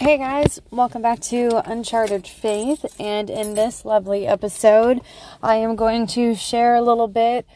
Hey guys, welcome back to Uncharted Faith. And in this lovely episode, I am going to share a little bit,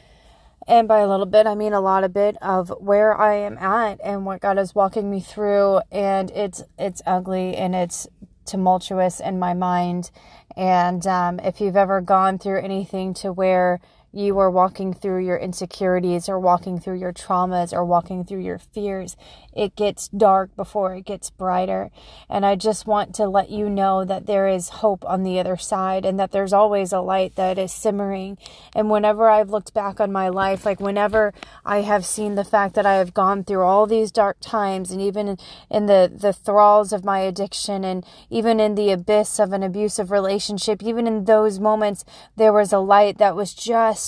and by a little bit, I mean a lot of bit of where I am at and what God is walking me through. And it's it's ugly and it's tumultuous in my mind. And um, if you've ever gone through anything to where you are walking through your insecurities or walking through your traumas or walking through your fears, it gets dark before it gets brighter. And I just want to let you know that there is hope on the other side and that there's always a light that is simmering. And whenever I've looked back on my life, like whenever I have seen the fact that I have gone through all these dark times and even in, the, the thralls of my addiction and even in the abyss of an abusive relationship, even in those moments, there was a light that was just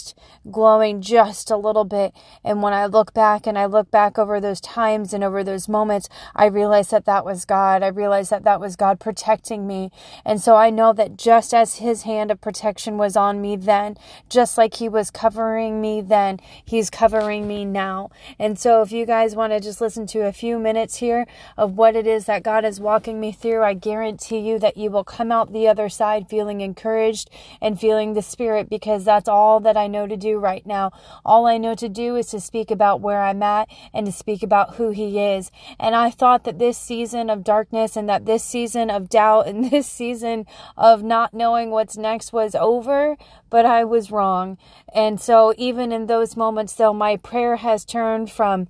glowing just a little bit. And when I look back and I look back over those times and over over those moments, I realize that that was God. I realize that that was God protecting me. And so I know that just as his hand of protection was on me then, just like he was covering me then, he's covering me now. And so if you guys want to just listen to a few minutes here of what it is that God is walking me through, I guarantee you that you will come out the other side feeling encouraged and feeling the Spirit because that's all that I know to do right now. All I know to do is to speak about where I'm at and to speak about who He is is. And I thought that this season of darkness and that this season of doubt and this season of not knowing what's next was over, but I was wrong. And so even in those moments though, my prayer has turned from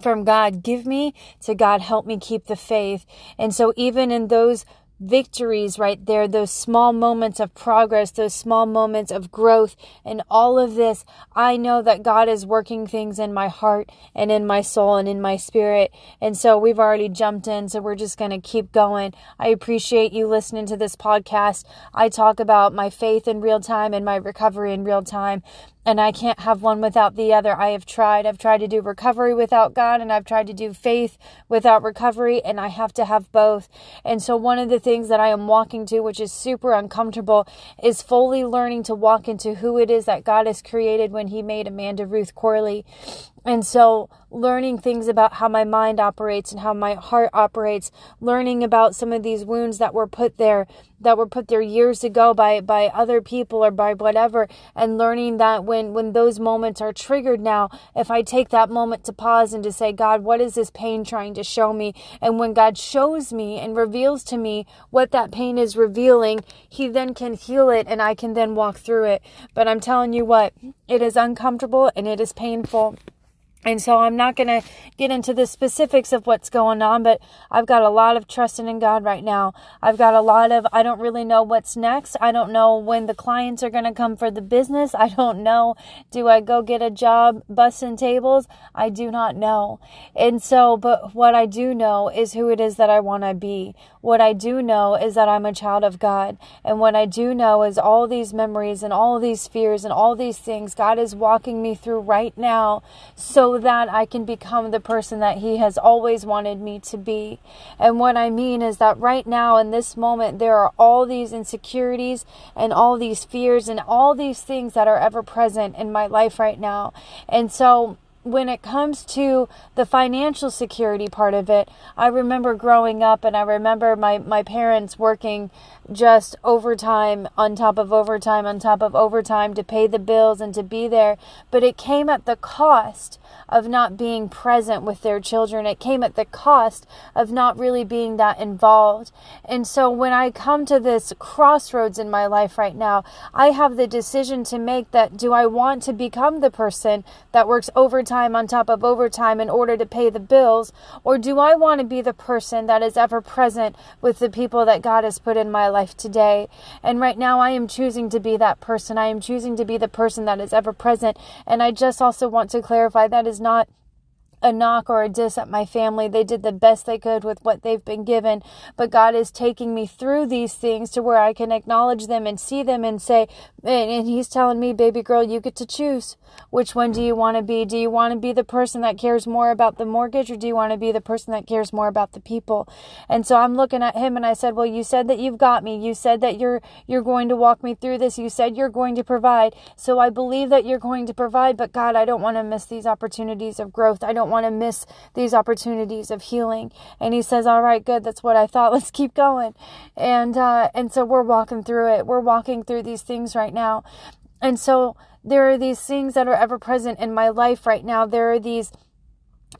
from God, give me to God, help me keep the faith. And so even in those victories right there, those small moments of progress, those small moments of growth, and all of this, I know that God is working things in my heart and in my soul and in my spirit. And so we've already jumped in, so we're just going to keep going. I appreciate you listening to this podcast. I talk about my faith in real time and my recovery in real time and I can't have one without the other. I have tried. I've tried to do recovery without God, and I've tried to do faith without recovery, and I have to have both. And so, one of the things that I am walking to, which is super uncomfortable, is fully learning to walk into who it is that God has created when He made Amanda Ruth Corley. And so, learning things about how my mind operates and how my heart operates, learning about some of these wounds that were put there, that were put there years ago by, by other people or by whatever, and learning that when, when those moments are triggered now, if I take that moment to pause and to say, God, what is this pain trying to show me? And when God shows me and reveals to me what that pain is revealing, He then can heal it and I can then walk through it. But I'm telling you what, it is uncomfortable and it is painful. And so I'm not going to get into the specifics of what's going on, but I've got a lot of trusting in God right now. I've got a lot of, I don't really know what's next. I don't know when the clients are going to come for the business. I don't know. Do I go get a job bussing tables? I do not know. And so, but what I do know is who it is that I want to be. What I do know is that I'm a child of God. And what I do know is all these memories and all these fears and all these things God is walking me through right now. So that I can become the person that He has always wanted me to be. And what I mean is that right now, in this moment, there are all these insecurities and all these fears and all these things that are ever present in my life right now. And so, when it comes to the financial security part of it, I remember growing up and I remember my, my parents working just overtime on top of overtime on top of overtime to pay the bills and to be there. But it came at the cost of not being present with their children. It came at the cost of not really being that involved. And so when I come to this crossroads in my life right now, I have the decision to make that do I want to become the person that works overtime on top of overtime in order to pay the bills? Or do I want to be the person that is ever present with the people that God has put in my life? life today. And right now, I am choosing to be that person. I am choosing to be the person that is ever present. And I just also want to clarify that is not a knock or a diss at my family. They did the best they could with what they've been given. But God is taking me through these things to where I can acknowledge them and see them and say, and He's telling me, baby girl, you get to choose. Which one do you want to be? Do you want to be the person that cares more about the mortgage or do you want to be the person that cares more about the people? And so I'm looking at him and I said, well, you said that you've got me. You said that you're, you're going to walk me through this. You said you're going to provide. So I believe that you're going to provide. But God, I don't want to miss these opportunities of growth. I don't don't want to miss these opportunities of healing. And he says, all right, good. That's what I thought. Let's keep going. And, uh, and so we're walking through it. We're walking through these things right now. And so there are these things that are ever present in my life right now. There are these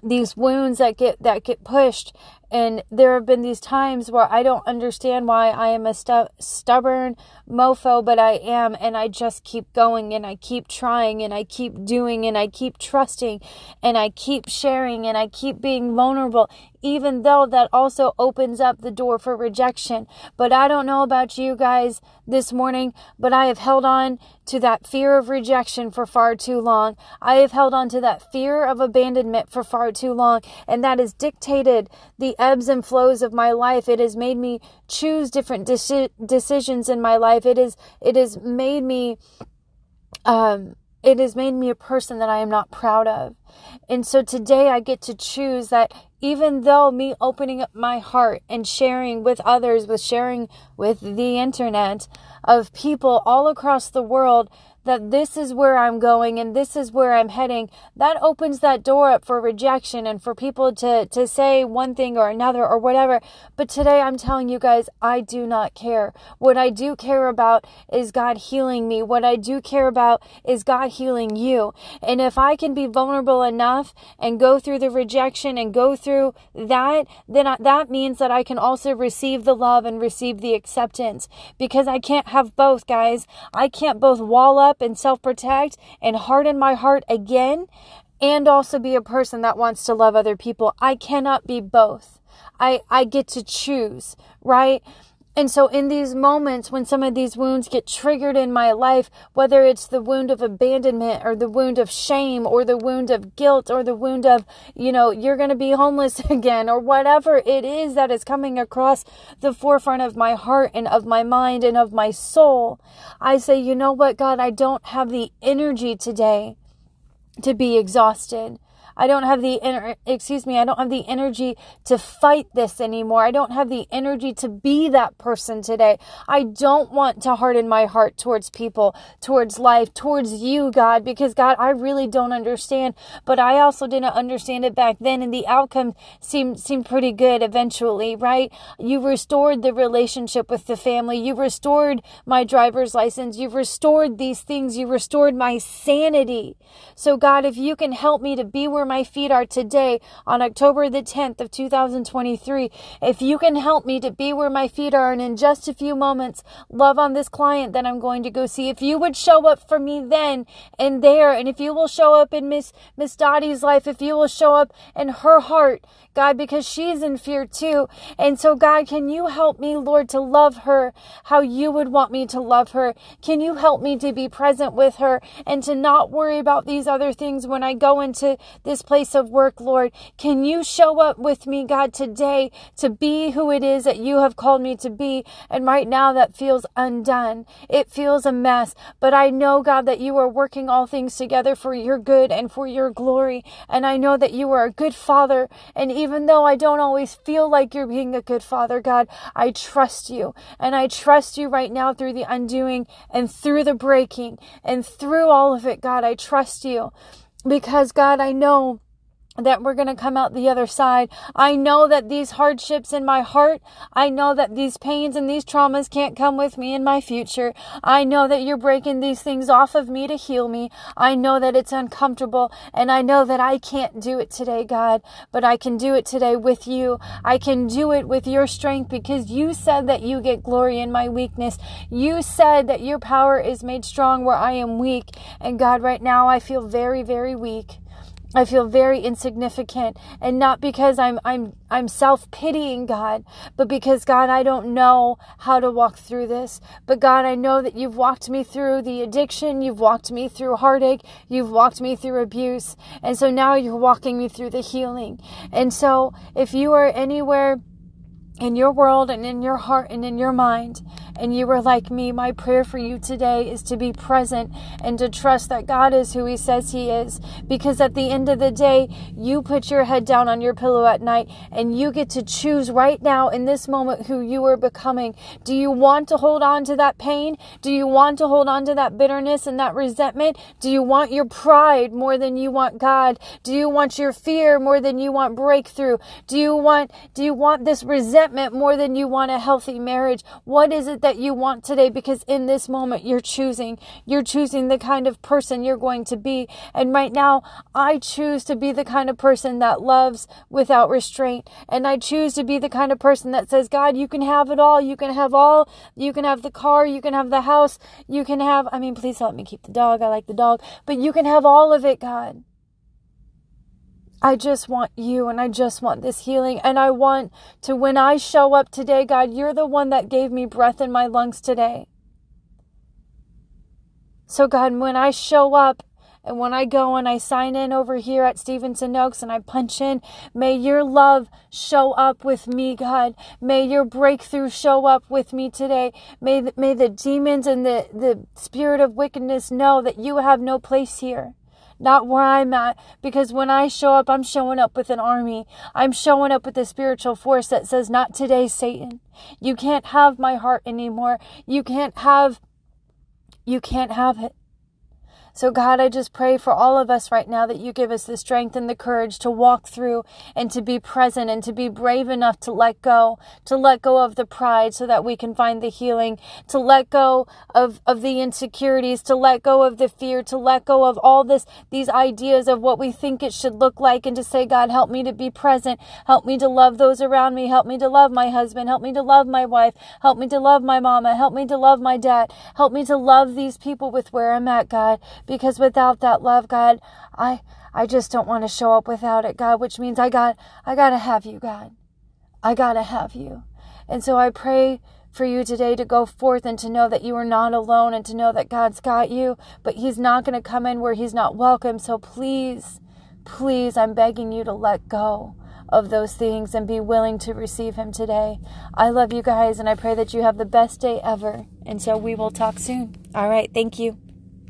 these wounds that get that get pushed and there have been these times where I don't understand why I am a stu- stubborn mofo, but I am, and I just keep going and I keep trying and I keep doing and I keep trusting and I keep sharing and I keep being vulnerable, even though that also opens up the door for rejection. But I don't know about you guys this morning, but I have held on to that fear of rejection for far too long. I have held on to that fear of abandonment for far too long, and that has dictated the ebbs and flows of my life. It has made me choose different deci- decisions in my life. It is it has made me um it has made me a person that I am not proud of. And so today I get to choose that even though me opening up my heart and sharing with others, with sharing with the internet of people all across the world, that this is where I'm going and this is where I'm heading, that opens that door up for rejection and for people to, to say one thing or another or whatever. But today I'm telling you guys, I do not care. What I do care about is God healing me. What I do care about is God healing you. And if I can be vulnerable enough and go through the rejection and go through that, then I, that means that I can also receive the love and receive the acceptance because I can't have both, guys. I can't both wall up up and self protect and harden my heart again and also be a person that wants to love other people. I cannot be both. I, I get to choose, right? And so, in these moments when some of these wounds get triggered in my life, whether it's the wound of abandonment or the wound of shame or the wound of guilt or the wound of, you know, you're going to be homeless again or whatever it is that is coming across the forefront of my heart and of my mind and of my soul, I say, you know what, God, I don't have the energy today to be exhausted. I don't have the ener- excuse me, I don't have the energy to fight this anymore. I don't have the energy to be that person today. I don't want to harden my heart towards people, towards life, towards you, God, because God, I really don't understand, but I also didn't understand it back then and the outcome seemed seemed pretty good eventually, right? You restored the relationship with the family. You restored my driver's license. You restored these things. You restored my sanity. So God, if you can help me to be where my feet are today on October the 10th of 2023. If you can help me to be where my feet are and in just a few moments love on this client that I'm going to go see, if you would show up for me then and there, and if you will show up in Miss Miss Dottie's life, if you will show up in her heart, God, because she's in fear too. And so, God, can you help me, Lord, to love her how you would want me to love her? Can you help me to be present with her and to not worry about these other things when I go into this place of work, Lord? Can you show up with me, God, today to be who it is that you have called me to be? And right now, that feels undone. It feels a mess. But I know, God, that you are working all things together for your good and for your glory. And I know that you are a good father. And even even though I don't always feel like you're being a good father, God, I trust you. And I trust you right now through the undoing and through the breaking and through all of it, God. I trust you because, God, I know that we're going to come out the other side. I know that these hardships in my heart, I know that these pains and these traumas can't come with me in my future. I know that you're breaking these things off of me to heal me. I know that it's uncomfortable and I know that I can't do it today, God, but I can do it today with you. I can do it with your strength because you said that you get glory in my weakness. You said that your power is made strong where I am weak. And God, right now I feel very, very weak. I feel very insignificant and not because I'm I'm I'm self-pitying God, but because God I don't know how to walk through this. But God, I know that you've walked me through the addiction, you've walked me through heartache, you've walked me through abuse, and so now you're walking me through the healing. And so if you are anywhere in your world and in your heart and in your mind and you are like me, my prayer for you today is to be present and to trust that God is who He says He is. Because at the end of the day, you put your head down on your pillow at night and you get to choose right now in this moment who you are becoming. Do you want to hold on to that pain? Do you want to hold on to that bitterness and that resentment? Do you want your pride more than you want God? Do you want your fear more than you want breakthrough? Do you want do you want this resentment more than you want a healthy marriage? What is it that you want today? Because in this moment you're choosing. You're choosing the kind of person you're going to be. And right now, I choose to be the kind of person that loves without restraint. And I choose to be the kind of person that says, God, you can have it all. You can have all. You can have the car. You can have the house. You can have, I mean, please help me keep the dog. I like the dog. But you can have all of it, God. I just want you and I just want this healing. And I want to, when I show up today, God, you're the one that gave me breath in my lungs today. So, God, when I show up and when I go and I sign in over here at Stevenson Oaks and I punch in, may your love show up with me, God. May your breakthrough show up with me today. May the, may the demons and the, the spirit of wickedness know that you have no place here not where I'm at. Because when I show up, I'm showing up with an army. I'm showing up with a spiritual force that says, Not today, Satan. You can't have my heart anymore. You can't have, you can't have it. So, God, I just pray for all of us right now that you give us the strength and the courage to walk through and to be present and to be brave enough to let go, to let go of the pride so that we can find the healing, to let go of, of the insecurities, to let go of the fear, to let go of all this, these ideas of what we think it should look like and to say, God, help me to be present. Help me to love those around me. Help me to love my husband. Help me to love my wife. Help me to love my mama. Help me to love my dad. Help me to love these people with where I'm at, God because without that love, God, I I just don't want to show up without it, God, which means I got I got to have you, God. I got to have you. And so I pray for you today to go forth and to know that you are not alone and to know that God's got you, but he's not going to come in where he's not welcome. So please, please, I'm begging you to let go of those things and be willing to receive him today. I love you guys and I pray that you have the best day ever. And so we will talk soon. All right. Thank you.